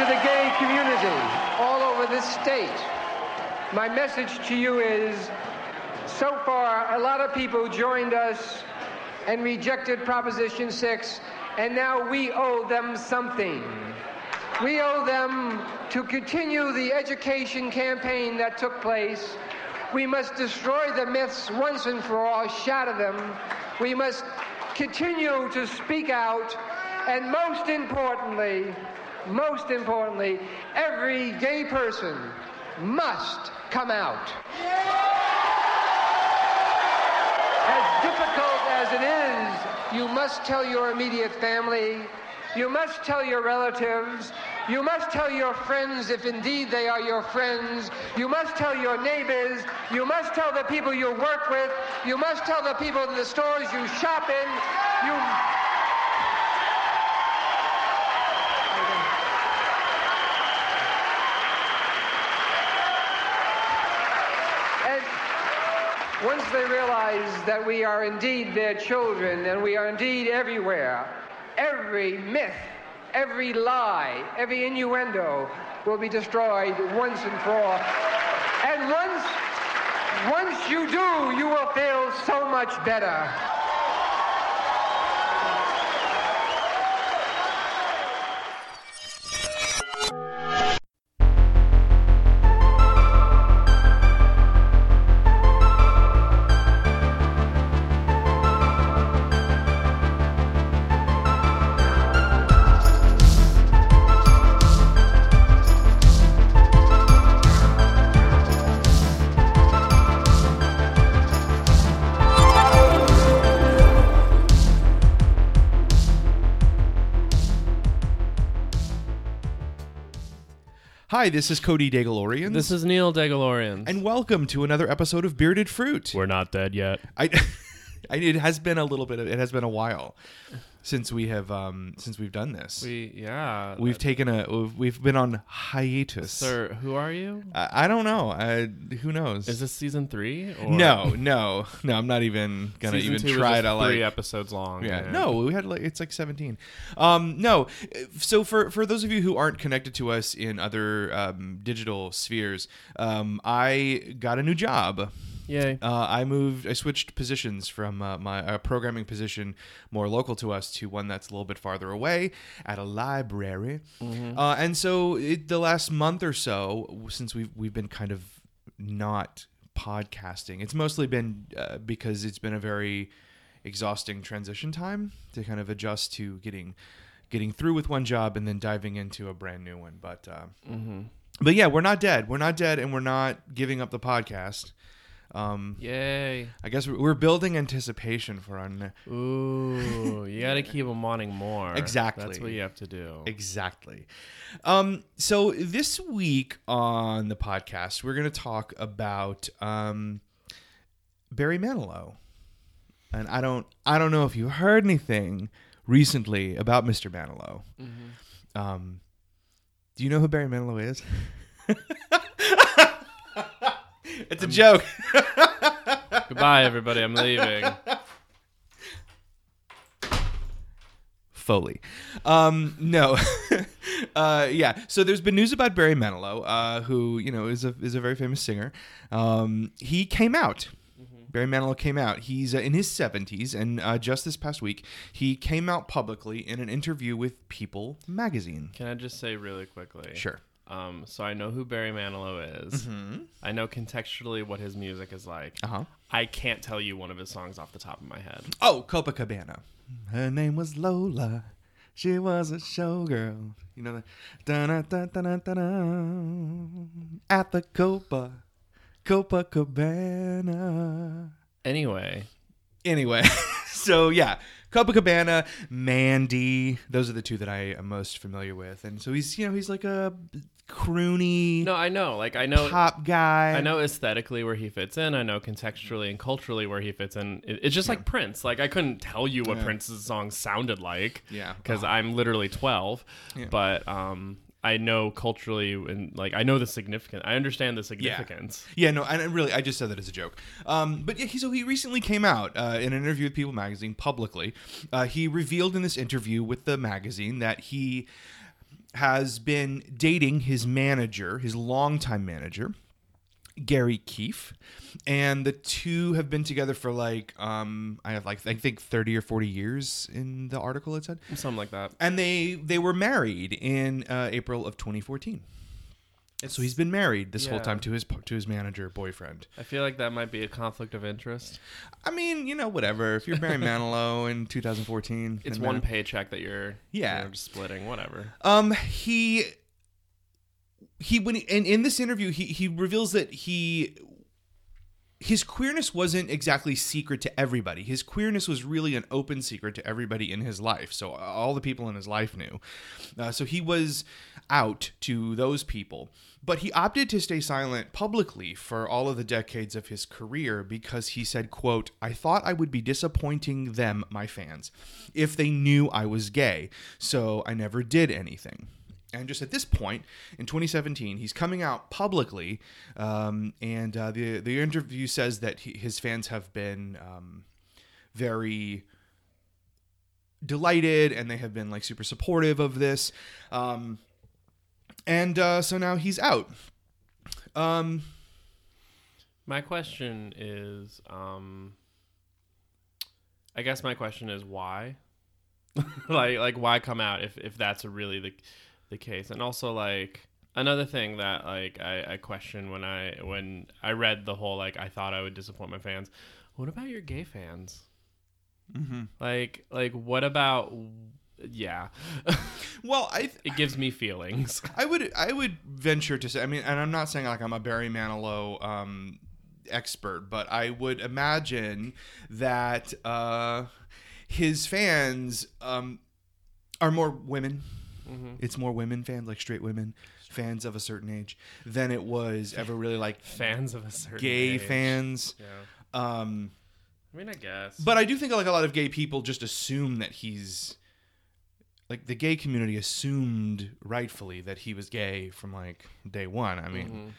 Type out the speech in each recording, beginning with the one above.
to the gay community all over this state. My message to you is so far, a lot of people joined us and rejected Proposition 6, and now we owe them something. We owe them to continue the education campaign that took place. We must destroy the myths once and for all, shatter them. We must continue to speak out, and most importantly, most importantly, every gay person must come out. As difficult as it is, you must tell your immediate family, you must tell your relatives, you must tell your friends if indeed they are your friends, you must tell your neighbors, you must tell the people you work with, you must tell the people in the stores you shop in, you And once they realize that we are indeed their children and we are indeed everywhere, every myth, every lie, every innuendo will be destroyed once and for all. And once, once you do, you will feel so much better. Hi, this is Cody Dagalorian. This is Neil Degalorian. and welcome to another episode of Bearded Fruit. We're not dead yet. I, I, it has been a little bit. Of, it has been a while since we have um since we've done this. We yeah. We've taken a we've, we've been on hiatus. Sir, who are you? I, I don't know. I, who knows? Is this season three? Or no, no, no. I'm not even gonna season even two try was to like. three episodes long. Yeah, man. no, we had like it's like 17. Um, no, so for for those of you who aren't connected to us in other um, digital spheres, um, I got a new job. Yay. Uh, I moved. I switched positions from uh, my uh, programming position more local to us to one that's a little bit farther away at a library. Uh, and so, it, the last month or so, since we've we've been kind of not podcasting, it's mostly been uh, because it's been a very exhausting transition time to kind of adjust to getting getting through with one job and then diving into a brand new one. But uh, but yeah, we're not dead. We're not dead, and we're not giving up the podcast. Um, Yay. I guess we're- we're building anticipation for our ne- Ooh, you got to keep them wanting more. Exactly. That's what you have to do. exactly. Um, so this week on the podcast, we're going to talk about um, Barry Manilow, and I don't I don't know if you heard anything recently about Mr. Manilow. Um, do you know who Barry Manilow is? it's a joke. Goodbye, everybody. I'm leaving. Foley. Um, no. uh, yeah. So there's been news about Barry Manilow, uh, who you know is a is a very famous singer. Um, he came out. Barry Manilow came out. He's uh, in his 70s, and uh, just this past week, he came out publicly in an interview with People magazine. Can I just say really quickly? Sure. Um, so I know who Barry Manilow is. I know contextually what his music is like. Uh huh. I can't tell you one of his songs off the top of my head. Oh, Copacabana. Her name was Lola. She was a showgirl. You know that. At the Copa. Copacabana. Anyway, Anyway, so yeah. Copacabana, Mandy, those are the two that I am most familiar with. And so he's, you know, he's like a croony no, I know. Like I know pop guy. I know aesthetically where he fits in. I know contextually and culturally where he fits in. It- it's just like Prince. Like I couldn't tell you what Prince's song sounded like. Yeah. Because I'm literally 12. Yeah. But um, I know culturally and like I know the significance. I understand the significance. Yeah, no, and really, I just said that as a joke. Um, but yeah, he, so he recently came out uh, in an interview with People Magazine publicly. Uh, he revealed in this interview with the magazine that he has been dating his manager, his longtime manager, Garry Kief, and the two have been together for like um I have like I think 30 or 40 years in the article it said. Something like that. And they they were married in uh, April of 2014. so he's been married this whole time to his to his manager boyfriend. I feel like that might be a conflict of interest. I mean, you know, whatever. If you're Barry Manilow in 2014, It's one that- paycheck that you're Yeah. you know, splitting, whatever. Um, he he when he, in this interview he he reveals that he his queerness wasn't exactly secret to everybody. His queerness was really an open secret to everybody in his life. So all the people in his life knew. Uh, so he was out to those people. But he opted to stay silent publicly for all of the decades of his career because he said, quote, I thought I would be disappointing them, my fans, if they knew I was gay. So I never did anything. And just at this point in 2017, he's coming out publicly, um, and uh, the the interview says that he, his fans have been um, very delighted, and they have been like super supportive of this. Um, and uh, so now he's out. Um, My question is, um, I guess my question is why, like, like why come out if if that's really the the case, and also like another thing that like I, I question when I when I read the whole like I thought I would disappoint my fans. What about your gay fans? Mm-hmm. Like like what about yeah? well, I it gives me feelings. I would I would venture to say I mean and I'm not saying like I'm a Barry Manilow um expert but I would imagine that uh his fans um are more women it's more women fans like straight women fans of a certain age than it was ever really like Fans of a certain gay age. fans Yeah. um I mean, I guess. but I do think like a lot of gay people just assume that he's like the gay community assumed rightfully that he was gay from like day one. I mean, Mhm.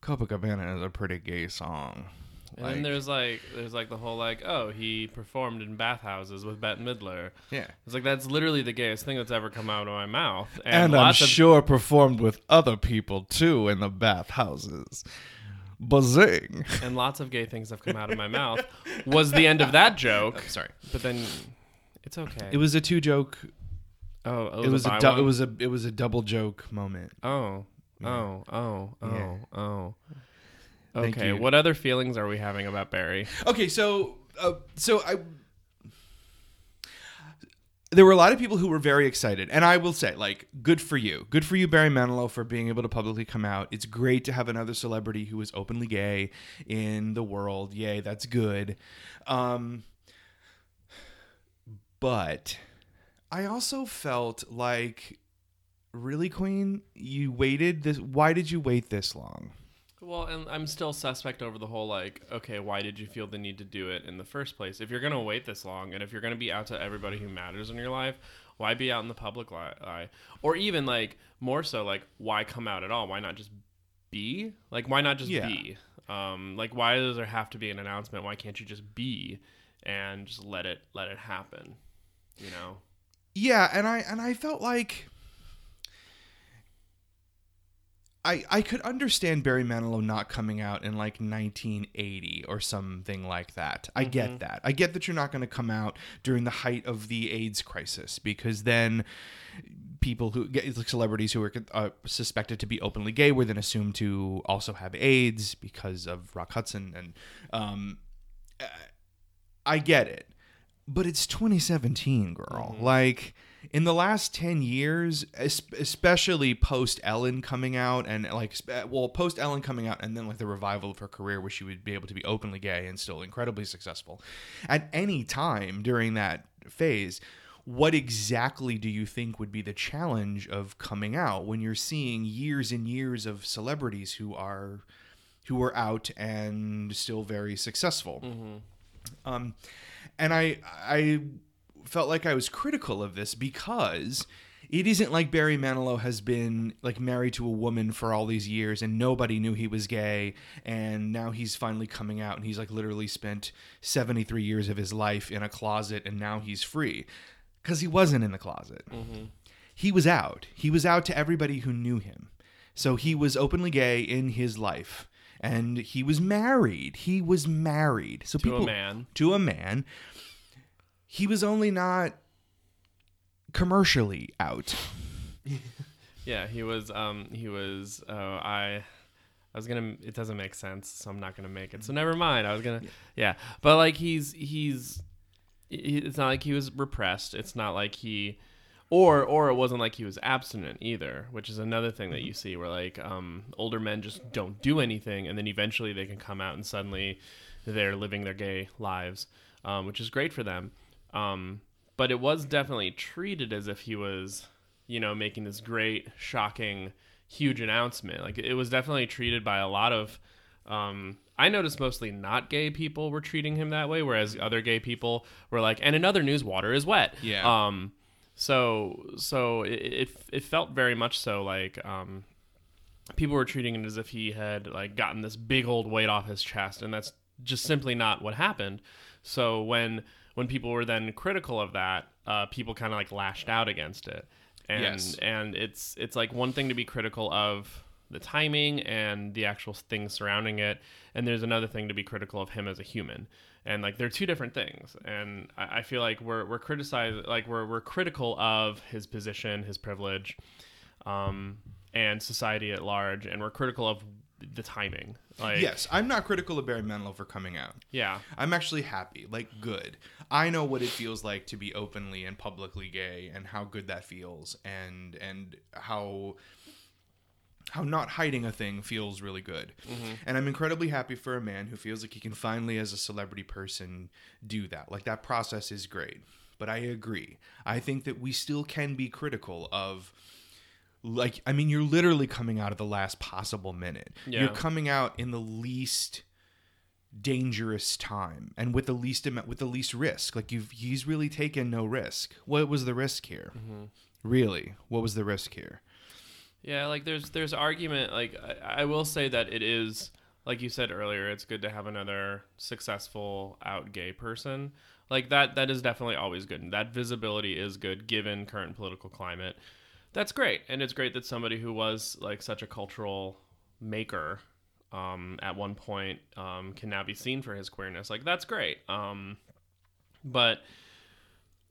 Copacabana is a pretty gay song. And then there's like there's like the whole like oh he performed in bathhouses with Bette Midler. Yeah. It's like that's literally the gayest thing that's ever come out of my mouth. And, I'm lots of sure performed with other people too in the bathhouses. Bazing. and lots of gay things have come out of my mouth. Was the end of that joke? Sorry. But then it's okay. It was a two joke. oh, It was a bi du- it was a it was a double joke moment. oh oh oh oh Yeah. oh. Thank Okay, you. what other feelings are we having about Barry? Okay, so uh, so I there were a lot of people who were very excited, and I will say, like, good for you, good for you, Barry Manilow, for being able to publicly come out. It's great to have another celebrity who is openly gay in the world. Yay, that's good. Um, but I also felt like, really, Queen, you waited this. Why did you wait this long? Well, and I'm still suspect over the whole like, okay, why did you feel the need to do it in the first place? If you're gonna wait this long, and if you're gonna be out to everybody who matters in your life, why be out in the public eye? Or even like more so, like why come out at all? Why not just be? Like why not just Yeah. be? Um, like why does there have to be an announcement? Why can't you just be and just let it let it happen? You know? Yeah, and I and I felt like I I could understand Barry Manilow not coming out in like 1980 or something like that. I get that. I get that you're not going to come out during the height of the AIDS crisis because then people who get like celebrities who are uh, suspected to be openly gay were then assumed to also have AIDS because of Rock Hudson and um I get it. But it's 2017, girl. Like in the last 10 years, especially post Ellen coming out and like well, post Ellen coming out and then like the revival of her career where she would be able to be openly gay and still incredibly successful. At any time during that phase, what exactly do you think would be the challenge of coming out when you're seeing years and years of celebrities who are who are out and still very successful? Um, and I I felt like I was critical of this because it isn't like Barry Manilow has been like married to a woman for all these years and nobody knew he was gay and now he's finally coming out and he's like literally spent 73 years of his life in a closet and now he's free cuz he wasn't in the closet. Mm-hmm. he was out. He was out to everybody who knew him. So he was openly gay in his life. And he was married. He was married. So To a people man. to a man. He was only not commercially out. Yeah, he was. Um, he was. Uh, I. I was gonna. It doesn't make sense, so I'm not gonna make it. So never mind. I was gonna. Yeah, but like he's he's. It's not like he was repressed. It's not like he, or or it wasn't like he was abstinent either, which is another thing that you see where like um older men just don't do anything, and then eventually they can come out and suddenly they're living their gay lives, um, which is great for them. Um, but it was definitely treated as if he was, you know, making this great, shocking, huge announcement. Like it was definitely treated by a lot of. Um, I noticed mostly not gay people were treating him that way, whereas other gay people were like, "And another news, water is wet." Yeah. Um. So so it it, it felt very much so like um people were treating it as if he had like gotten this big old weight off his chest and that's just simply not what happened so when when people were then critical of that uh, people kind of like lashed out against it and Yes. and it's it's like one thing to be critical of the timing and the actual things surrounding it and there's another thing to be critical of him as a human and like they're two different things and i, I feel like we're we're criticized like we're, we're critical of his position his privilege um, and society at large, and we're critical of the timing. Like, Yes, I'm not critical of Barry Manilow for coming out. yeah, I'm actually happy, like good. I know what it feels like to be openly and publicly gay and how good that feels and and how how not hiding a thing feels really good. Mm-hmm. And I'm incredibly happy for a man who feels like he can finally as a celebrity person do that. Like that process is great. But I agree. I think that we still can be critical of like I mean you're literally coming out of the last possible minute. Yeah. You're coming out in the least dangerous time and with the least amount with the least risk like you've he's really taken no risk what was the risk here mm-hmm. really what was the risk here yeah. Like there's there's argument. Like I, I will say that it is like you said earlier. It's good to have another successful out gay person. Like that that is definitely always good. And that visibility is good given current political climate. That's great, and it's great that somebody who was like such a cultural maker um, at one point um, can now be seen for his queerness. Like that's great. Um, but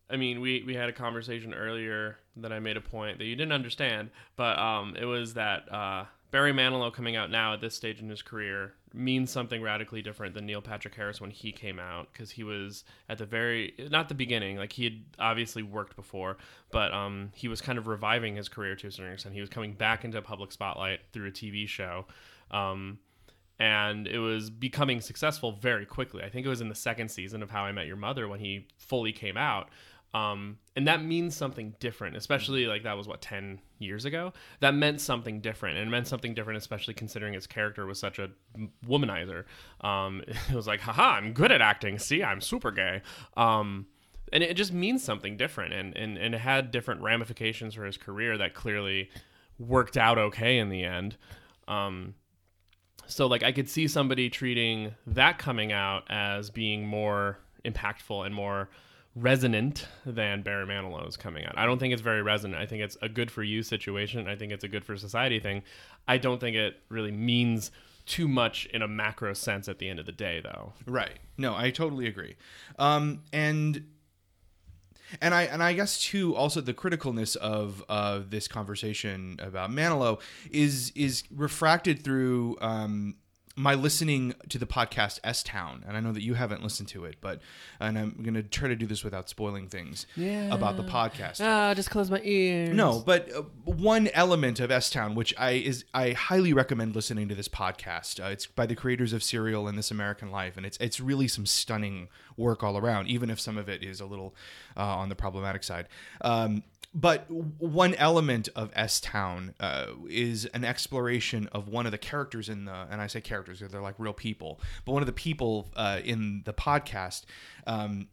I mean, we, we had a conversation earlier that I made a point that you didn't understand, but um, it was that uh, Barry Manilow coming out now at this stage in his career means something radically different than Neil Patrick Harris when he came out because he was at the very not the beginning like he had obviously worked before but um, he was kind of reviving his career to a certain extent he was coming back into public spotlight through a TV show um, and it was becoming successful very quickly. I think it was in the second season of How I Met Your Mother when he fully came out. Um, and that means something different, especially like that was what 10 years ago. That meant something different, and it meant something different, especially considering his character was such a womanizer. Um, it was like, haha, I'm good at acting. See, I'm super gay. Um, and it just means something different, and, and, and it had different ramifications for his career that clearly worked out okay in the end. Um, so like I could see somebody treating that coming out as being more impactful and more resonant than Barry Manilow's coming out. I don't think it's very resonant. I think it's a good for you situation. I think it's a good for society thing. I don't think it really means too much in a macro sense at the end of the day though. Right. No, I totally agree. Um, and and I and I guess too also the criticalness of uh, this conversation about Manilow is is refracted through um, my listening to the podcast S Town, and I know that you haven't listened to it, but and I'm gonna try to do this without spoiling things yeah. about the podcast. Ah, just close my ears. No, but uh, one element of S Town, which I is I highly recommend listening to this podcast. Uh, it's by the creators of Serial and This American Life, and it's it's really some stunning work all around, even if some of it is a little uh, on the problematic side. Um, but one element of S Town uh, is an exploration of one of the characters in the, and I say characters, they're like real people, but one of the people uh, in the podcast. Um,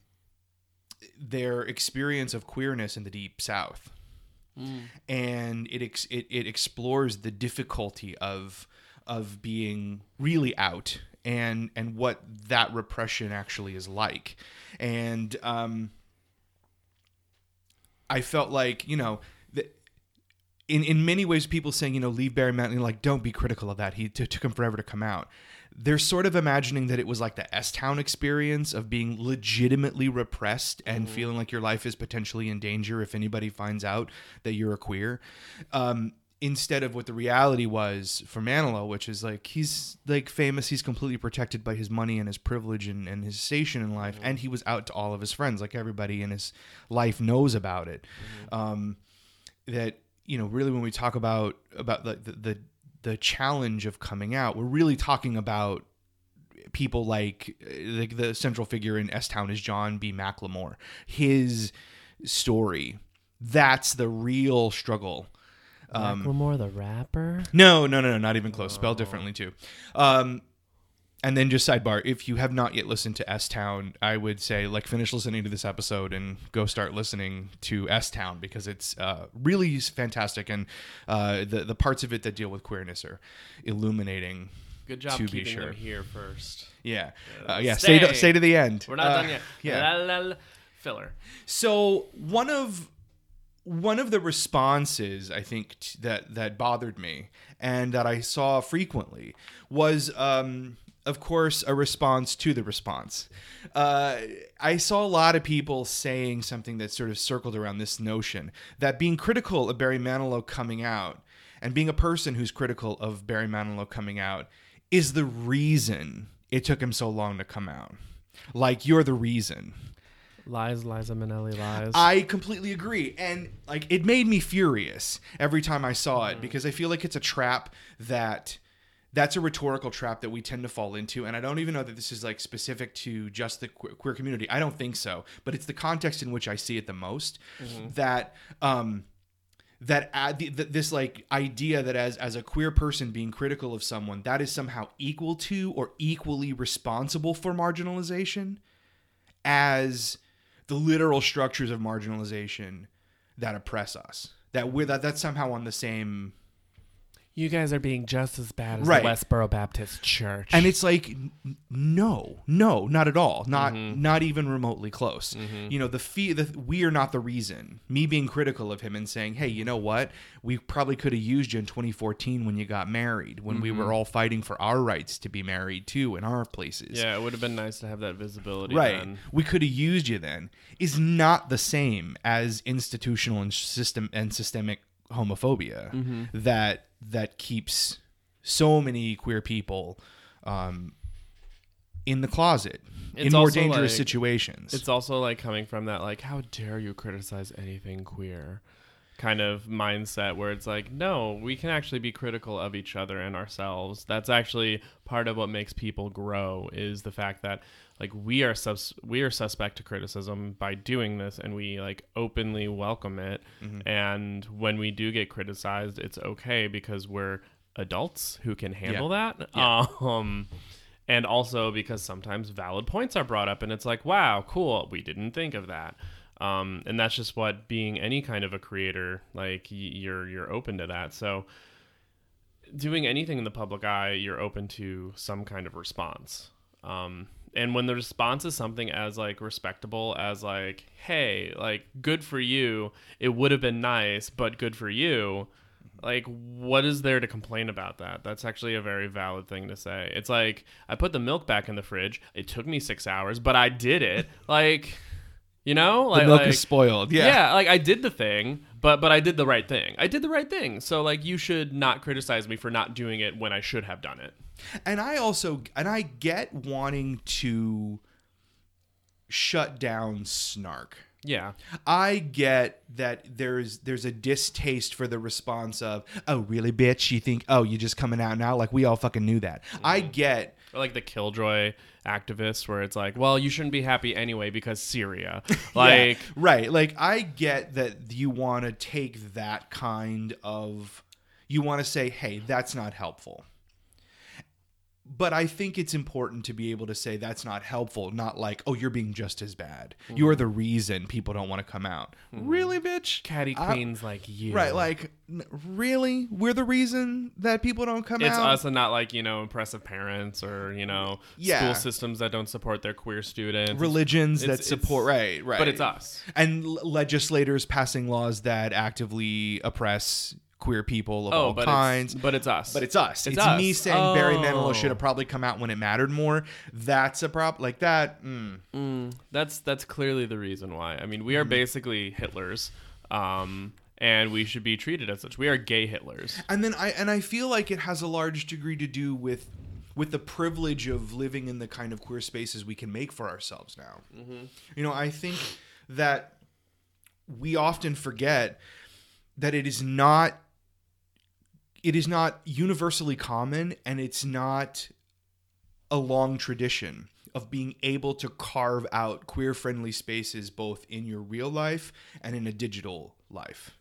their experience of queerness in the deep south and it, ex- it it explores the difficulty of of being really out and and what that repression actually is like and um I felt like you know that in in many ways, people saying, you know, leave Barry Manilow, like, don't be critical of that. He t- took him forever to come out. They're sort of imagining that it was like the S Town experience of being legitimately repressed and feeling like your life is potentially in danger if anybody finds out that you're a queer. Um, instead of what the reality was for Manilow, which is like he's like famous, he's completely protected by his money and his privilege and, and his station in life, and he was out to all of his friends, like everybody in his life knows about it. Um, that you know, really, when we talk about about the, the the the challenge of coming out, we're really talking about people like like the central figure in S Town is John B. McLemore. His story, that's the real struggle. Um, Macklemore, the rapper. no, no, no, no, not even close. Spelled differently too. Um, and then just sidebar: if you have not yet listened to S Town, I would say like finish listening to this episode and go start listening to S Town because it's uh, really fantastic, and uh, the the parts of it that deal with queerness are illuminating. Good job To be sure. them here first. Yeah, uh, yeah. Stay to, Stay. stay to the end. We're not Uh, done yet. Yeah. La, la, la. Filler. So one of one of the responses I think t- that that bothered me and that I saw frequently was, um, of course, a response to the response. Uh, I saw a lot of people saying something that sort of circled around this notion that being critical of Barry Manilow coming out and being a person who's critical of Barry Manilow coming out is the reason it took him so long to come out. Like you're the reason. Lies, Liza Minnelli lies. I completely agree. And like it made me furious every time I saw it mm-hmm. because I feel like it's a trap that that's a rhetorical trap that we tend to fall into and I don't even know that this is like specific to just the que- queer community. I don't think so, but it's the context in which I see it the most mm-hmm. that um that uh, the, the, this like idea that as as a queer person being critical of someone that is somehow equal to or equally responsible for marginalization as the literal structures of marginalization that oppress us. That we're that that's somehow on the same you guys are being just as bad as Right. the Westboro Baptist Church. and it's like n- no no not at all not Mm-hmm. not even remotely close you know the fee the we are not the reason me being critical of him and saying hey you know what we probably could have used you in 2014 when you got married when we Mm-hmm. were all fighting for our rights to be married too in our places yeah, it would have been nice to have that visibility. right Then. we could have used you then is not the same as institutional and system and systemic homophobia Mm-hmm. that that keeps so many queer people um, in the closet in more dangerous like- situations. It's also like coming from that, like, how dare you criticize anything queer kind of mindset where it's like, no, we can actually be critical of each other and ourselves. That's actually part of what makes people grow is the fact that like we are sus- we are suspect to criticism by doing this and we like openly welcome it. And when we do get criticized it's okay because we're adults who can handle that. Um and also because sometimes valid points are brought up and it's like wow cool. We didn't think of that um, and that's just what being any kind of a creator like you're you're open to that. So doing anything in the public eye you're open to some kind of response. Um, and when the response is something as like respectable as like hey like good for you. It would have been nice but good for you. Like what is there to complain about that? That's actually a very valid thing to say. It's like i put the milk back in the fridge. It took me six hours but i did it. Like you know like the milk like, is spoiled yeah. yeah. like I did the thing, but but I did the right thing. I did the right thing. So like you should not criticize me for not doing it when I should have done it. and i also and i get wanting to shut down snark Yeah. I get that there's there's a distaste for the response of oh really bitch you think oh you just coming out now like we all fucking knew that I mm-hmm. get Or like the killjoy activists where it's like, well, you shouldn't be happy anyway because Syria. Like yeah, right like I get that you want to take that kind of you want to say hey that's not helpful but I think it's important to be able to say that's not helpful, not like, oh, you're being just as bad. You're mm-hmm. the reason people don't want to come out. Mm-hmm. Really, bitch? catty I- queens like you. Right, like really, we're the reason that people don't come it's out. It's us and not like, you know, impressive parents or, you know, Yeah. school systems that don't support their queer students. religions It's- that support it's- right, right. But it's us. and l- legislators passing laws that actively oppress queer people of Oh, all but kinds. it's, but it's us. But it's us. It's, It's us. me saying Barry Manilow Oh. should have probably come out when it mattered more. That's a prop like that. Mm. Mm, that's that's clearly the reason why. I mean, we are Mm-hmm. basically Hitlers, um, and we should be treated as such. We are gay Hitlers. And then I and I feel like it has a large degree to do with with the privilege of living in the kind of queer spaces we can make for ourselves now. You know, I think that we often forget that it is not it is not universally common and it's not a long tradition of being able to carve out queer friendly spaces both in your real life and in a digital life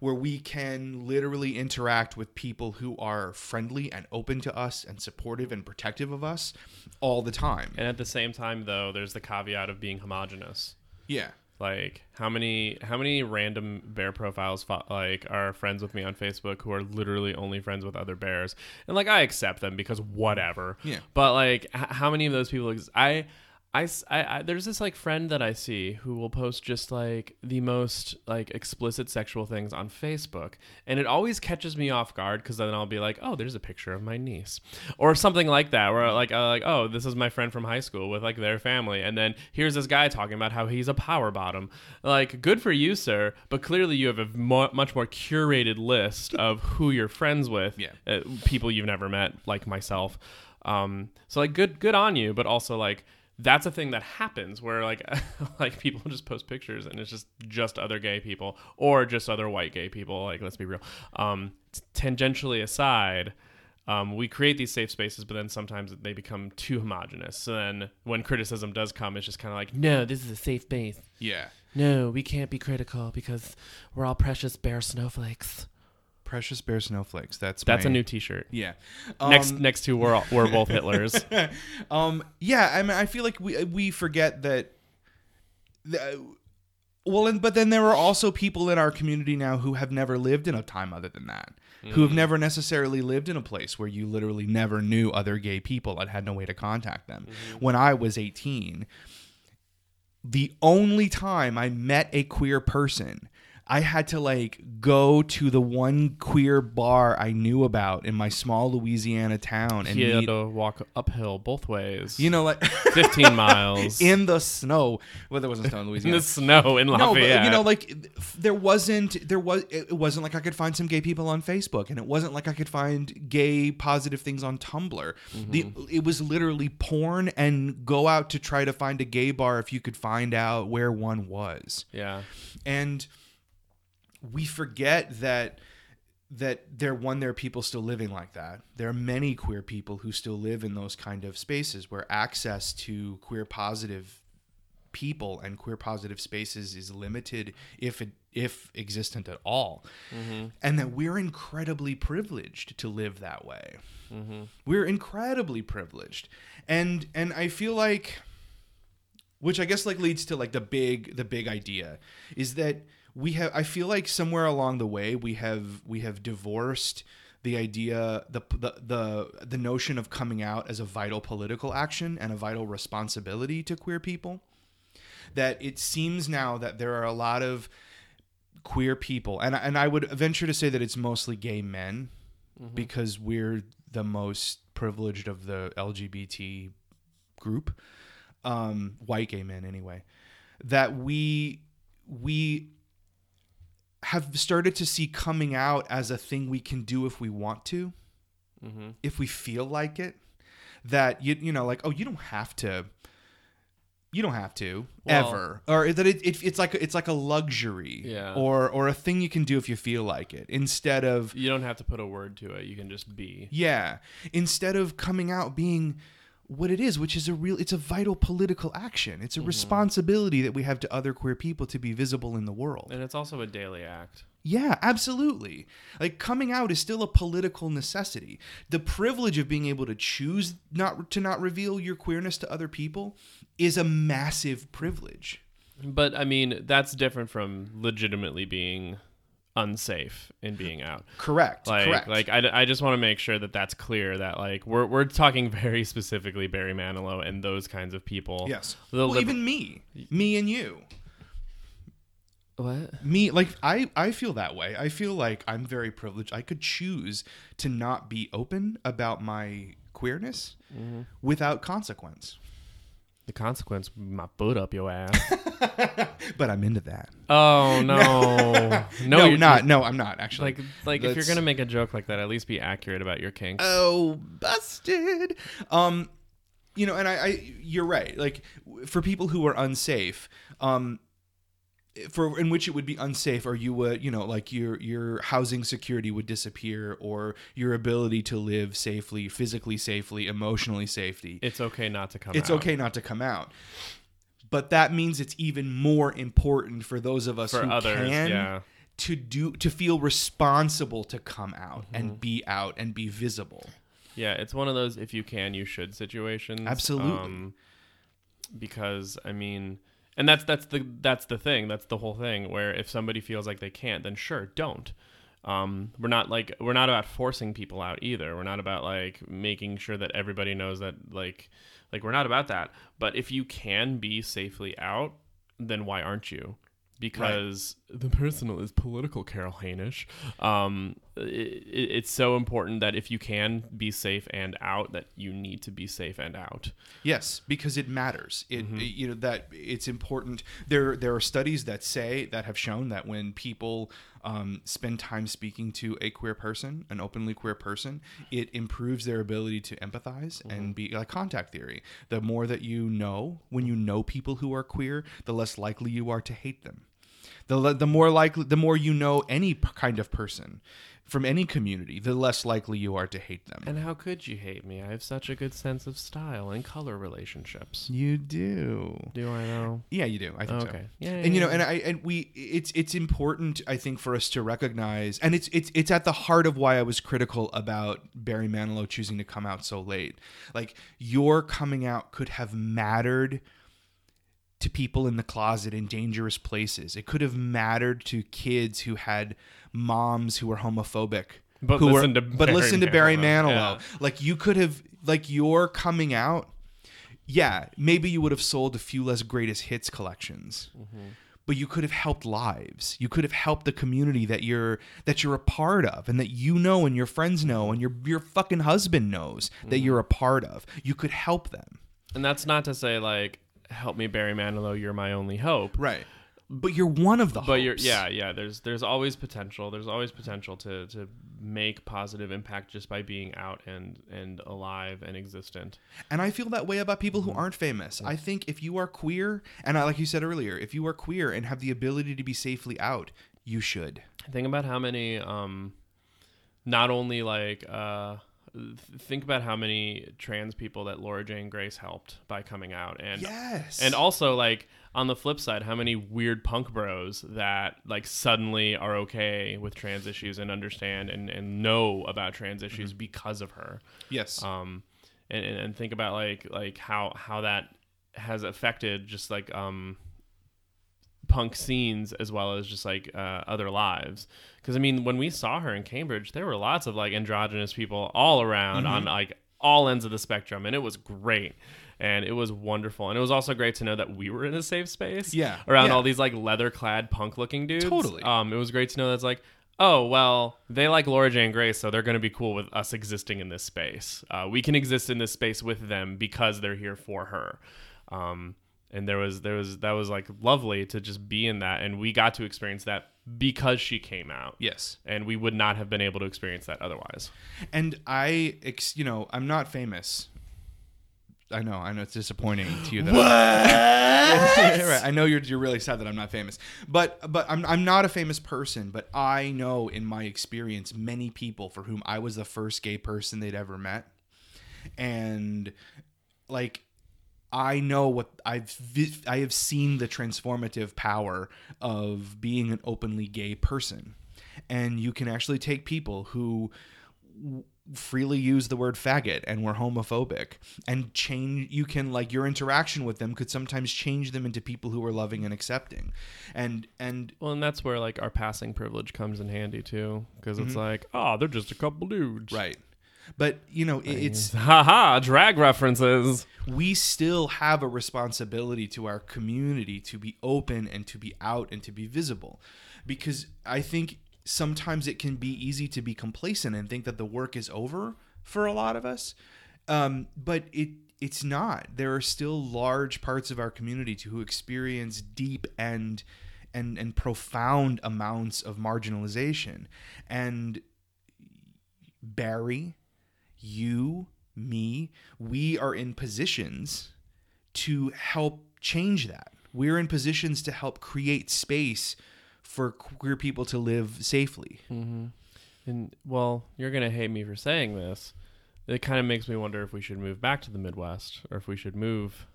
where we can literally interact with people who are friendly and open to us and supportive and protective of us all the time. And at the same time, though, there's the caveat of being homogenous. Yeah. Like how many how many random bear profiles fo- like are friends with me on Facebook who are literally only friends with other bears, and like I accept them because whatever. Yeah. But like, h- how many of those people exist? I. I, I- I- there's this like friend that I see who will post just like the most like explicit sexual things on Facebook, and it always catches me off guard because then I'll be like, oh, there's a picture of my niece, or something like that, where like uh, like oh, this is my friend from high school with like their family, and then here's this guy talking about how he's a power bottom. Like, good for you, sir, but clearly you have a mo- much more curated list of who you're friends with, Yeah. uh, people you've never met, like myself. Um, so like, good good on you, but also like that's a thing that happens where like like people just post pictures and it's just just other gay people or just other white gay people like let's be real. Um tangentially aside um, we create these safe spaces but then sometimes they become too homogenous. So then when criticism does come it's just kind of like no this is a safe space. Yeah. no we can't be critical because we're all precious bear snowflakes Precious Bear Snowflakes. That's that's my- a new t-shirt. Yeah. next Um, next to we're all, we're both hitlers. Um yeah i mean i feel like we we forget that the, well and but then there are also people in our community now who have never lived in a time other than that who have never necessarily lived in a place where you literally never knew other gay people and had no way to contact them. When i was 18 the only time i met a queer person I had to like go to the one queer bar I knew about in my small Louisiana town and he had meet, to walk uphill both ways. You know, like 15 miles. In the snow. Well, there wasn't snow in in the snow in no, Lafayette. but you know, like there wasn't there was it wasn't like I could find some gay people on Facebook, and it wasn't like I could find gay positive things on Tumblr. Mm-hmm. The it was literally porn and go out to try to find a gay bar if you could find out where one was, yeah, and we forget that that there one there are people still living like that. There are many queer people who still live in those kind of spaces where access to queer positive people and queer positive spaces is limited if it if existent at all. Mm-hmm. And that we're incredibly privileged to live that way. Mm-hmm. We're incredibly privileged. And and i feel like which i guess like leads to like the big the big idea is that we have i feel like somewhere along the way we have we have divorced the idea the the the, the notion of coming out as a vital political action and a vital responsibility to queer people. That it seems now that there are a lot of queer people and and I would venture to say that it's mostly gay men because we're the most privileged of the LGBT group um white gay men anyway that we we have started to see coming out as a thing we can do if we want to mm-hmm. if we feel like it that you you know like oh you don't have to you don't have to Well- ever or that it, it, it's like it's like a luxury Yeah. or or a thing you can do if you feel like it instead of you don't have to put a word to it. You can just be. yeah instead of coming out being what it is which is a real it's a vital political action it's a mm-hmm. responsibility that we have to other queer people to be visible in the world And it's also a daily act. yeah, absolutely. Like coming out is still a political necessity. The privilege of being able to choose not to not reveal your queerness to other people is a massive privilege. But I mean, that's different from legitimately being unsafe in being out. Correct. Like, correct. like I, I just want to make sure that that's clear. That like we're we're talking very specifically Barry Manilow and those kinds of people. yes. The well, liber- even me, me and you. What? me like I I feel that way. I feel like I'm very privileged. I could choose to not be open about my queerness Mm-hmm. without consequence. The consequence, my foot up your ass. But I'm into that. oh no, no, No, you're not. No, I'm not actually. Like, like if you're gonna make a joke like that, at least be accurate about your kinks. oh busted um you know and I, I you're right like w- for people who are unsafe um for in which it would be unsafe or you would you know like your your housing security would disappear or your ability to live safely physically safely emotionally safety it's okay not to come. Out. It's out. okay not to come out but that means it's even more important for those of us for who others. can yeah, to do to feel responsible to come out Mm-hmm. and be out and be visible yeah. It's one of those if you can, you should situations. Absolutely. Um, because I mean, and that's that's the that's the thing. That's the whole thing. Where if somebody feels like they can't, then sure, don't. Um, we're not like we're not about forcing people out either. We're not about like making sure that everybody knows that like like we're not about that. But if you can be safely out, then why aren't you? Because the personal is political, Carol Hanisch. Um, it, it- it's so important that if you can be safe and out, that you need to be safe and out. Yes, because it matters. It Mm-hmm. you know that it's important. There there are studies that say that have shown that when people um, spend time speaking to a queer person, an openly queer person, it improves their ability to empathize Mm-hmm. and be like contact theory. The more that you know, when you know people who are queer, the less likely you are to hate them. The the more likely, the more you know any p- kind of person from any community, the less likely you are to hate them. And how could you hate me? I have such a good sense of style and color relationships. you do. Do I know? Yeah, you do. I think so. Okay. Yeah. and you know and i and we it's it's important i think for us to recognize and it's it's it's at the heart of why i was critical about barry manilow choosing to come out so late like your coming out could have mattered to people in the closet in dangerous places it could have mattered to kids who had moms who were homophobic But who listen were, to but Barry listen to Barry Manilow, yeah. Like you could have like your coming out yeah, maybe you would have sold a few less greatest hits collections. Mm-hmm. But you could have helped lives. You could have helped the community that you're that you're a part of and that you know and your friends know and your your fucking husband knows that mm-hmm. you're a part of. You could help them. and that's not to say like, help me, Barry Manilow. You're my only hope. Right. But you're one of the But you're yeah yeah. There's there's always potential. There's always potential to to make positive impact just by being out and and alive and existent. And I feel that way about people who aren't famous. I think if you are queer, and I, like you said earlier, if you are queer and have the ability to be safely out, you should. Think about how many um, not only like uh, think about how many trans people that Laura Jane Grace helped by coming out and Yes. and also like on the flip side how many weird punk bros that like suddenly are okay with trans issues and understand and, and know about trans issues because of her yes. um and, and, and think about like like how how that has affected just like um punk scenes as well as just like uh, other lives. Because i mean when we saw her in cambridge there were lots of like androgynous people all around on like all ends of the spectrum and it was great. And it was wonderful. And it was also great to know that we were in a safe space Yeah, around yeah. all these like leather clad punk looking dudes. Totally. um it was great to know that's like oh well they like laura jane grace so they're going to be cool with us existing in this space. Uh, we can exist in this space with them because they're here for her. Um and there was there was that was like lovely to just be in that and we got to experience that because she came out yes. and we would not have been able to experience that otherwise And I, ex- you know, I'm not famous. I know, I know it's disappointing to you that what? right. I know you're you're really sad that I'm not famous. But but I'm I'm not a famous person, but I know in my experience many people for whom I was the first gay person they'd ever met. And like I know what I've vi- I have seen the transformative power of being an openly gay person. And you can actually take people who freely use the word faggot and were homophobic and change you can like your interaction with them could sometimes change them into people who are loving and accepting. And and well and that's where like our passing privilege comes in handy too because it's mm-hmm. like oh they're just a couple dudes Right. But you know, it, it's haha drag references. we still have a responsibility to our community to be open and to be out and to be visible. Because i think sometimes it can be easy to be complacent and think that the work is over for a lot of us. Um, but it it's not. There are still large parts of our community to who experience deep and and and profound amounts of marginalization. And barry you, me, we are in positions to help change that. We're in positions to help create space for queer people to live safely. Mm-hmm. And well, you're gonna hate me for saying this. It kind of makes me wonder if we should move back to the Midwest or if we should move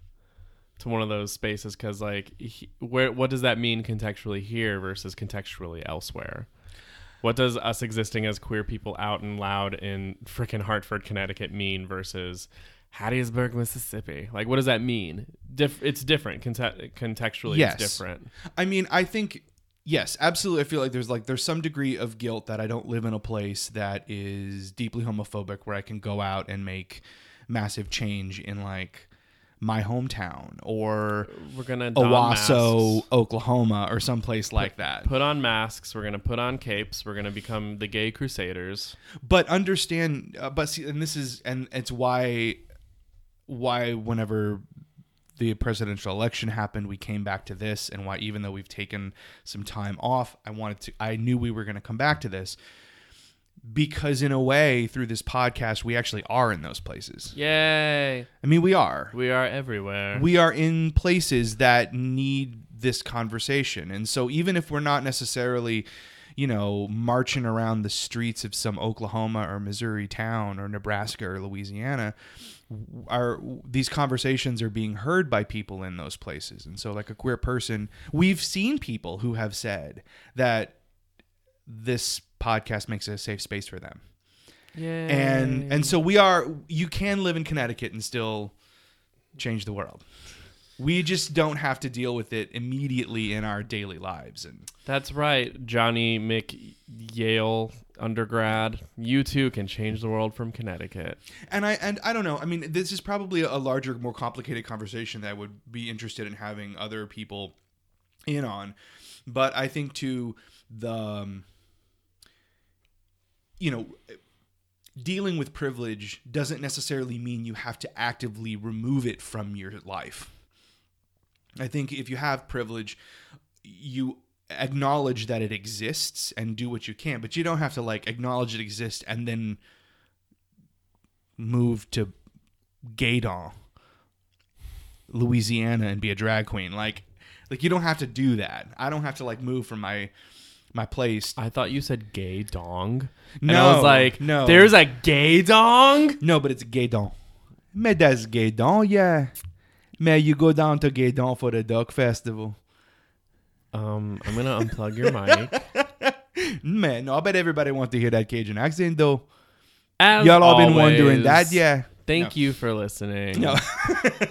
to one of those spaces because, like, he, where what does that mean contextually here versus contextually elsewhere? What does us existing as queer people out and loud in frickin' Hartford, Connecticut mean versus Hattiesburg, Mississippi? Like, what does that mean? Dif- it's different. Conte- contextually, Yes. it's different. I mean, I think yes, absolutely. I feel like there's like there's some degree of guilt that I don't live in a place that is deeply homophobic where I can go out and make massive change in like my hometown or We're gonna Owasso, masks. Oklahoma or someplace like that. put on masks. We're gonna put on capes. We're gonna become the gay crusaders. but understand uh, but see and this is and it's why why whenever the presidential election happened we came back to this and why even though we've taken some time off i wanted to i knew we were to come back to this because in a way through this podcast we actually are in those places Yay! i mean we are We are everywhere. we are in places that need this conversation. And so even if we're not necessarily, you know, marching around the streets of some Oklahoma or Missouri town or Nebraska or Louisiana, are these conversations are being heard by people in those places. And so like a queer person, we've seen people who have said that this podcast makes it a safe space for them Yay! and and so we are you can live in connecticut and still change the world we just don't have to deal with it immediately in our daily lives and that's right, Johnny Mick Yale undergrad. You too can change the world from Connecticut. and i and i don't know i mean this is probably a larger more complicated conversation that i would be interested in having other people in on but i think to the um, you know dealing with privilege doesn't necessarily mean you have to actively remove it from your life I think if you have privilege, you acknowledge that it exists and do what you can, but you don't have to like acknowledge it exists and then move to Gueydan, Louisiana and be a drag queen. Like like you don't have to do that. I don't have to like move from my my place. I thought you said gay dong. and No, I was like, no. there's a gay dong. No, but it's Gueydan. Mais that's gay dong. yeah. May you go down to gay dong for the duck Festival. Um, I'm gonna unplug your mic. Man, no, I bet everybody wants to hear that Cajun accent though. As Y'all all been wondering that, yeah. Thank you for listening. No.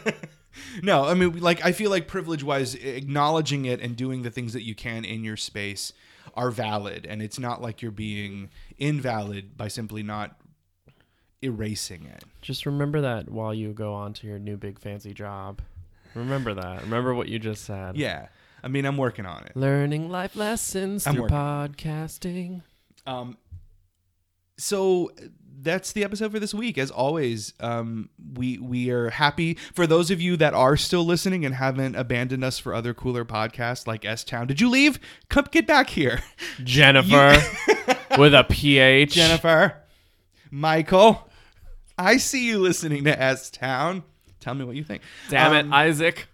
no, I mean like I feel like privilege wise acknowledging it and doing the things that you can in your space are valid and it's not like you're being invalid by simply not erasing it. Just remember that while you go on to your new big fancy job. Remember that. Remember what you just said. Yeah. I mean, I'm working on it. Learning life lessons I'm through working. podcasting. Um, so that's the episode for this week. As always, um, we we are happy for those of you that are still listening and haven't abandoned us for other cooler podcasts like S Town. Did you leave? Come get back here, Jennifer with a PH. Jennifer, Michael. I see you listening to S Town. Tell me what you think. Damn Um, it, Isaac.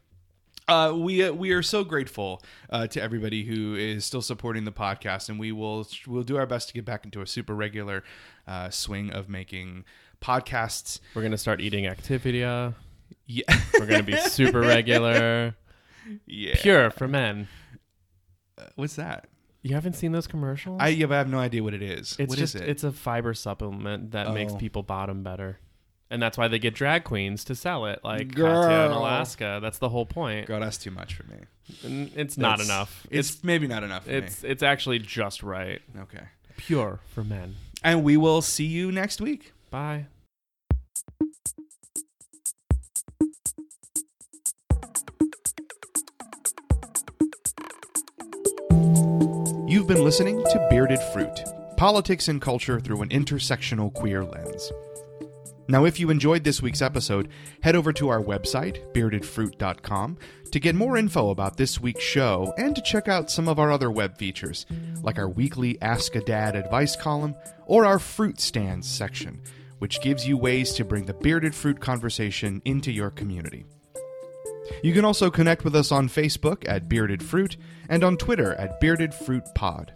Uh, we uh, we are so grateful uh, to everybody who is still supporting the podcast, and we will we'll do our best to get back into a super regular uh, swing of making podcasts. We're gonna start eating Activia. Yeah, We're gonna be super regular. yeah. Pure for men. What's that? You haven't seen those commercials? I, yeah, but I have no idea what it is. it's What is just it? it's a fiber supplement that makes Oh. people bottom better. And that's why they get drag queens to sell it, like Girl. Katya in Alaska. That's the whole point. Girl, that's too much for me. And it's not That's- enough. It's, It's maybe not enough for it's it's actually just right. me. Okay. Pure for men. And we will see you next week. Bye. You've been listening to Bearded Fruit Politics and Culture Through an Intersectional Queer Lens. Now, if you enjoyed this week's episode, head over to our website, beardedfruit.com, to get more info about this week's show and to check out some of our other web features, like our weekly Ask a Dad advice column or our Fruit Stands section, which gives you ways to bring the bearded fruit conversation into your community. You can also connect with us on Facebook at Bearded Fruit and on Twitter at Bearded Fruit Pod.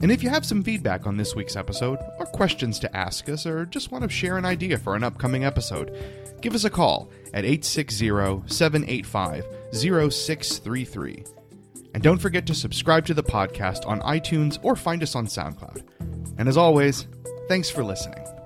And if you have some feedback on this week's episode, or questions to ask us, or just want to share an idea for an upcoming episode, give us a call at 860 785 0633. And don't forget to subscribe to the podcast on iTunes or find us on SoundCloud. And as always, thanks for listening.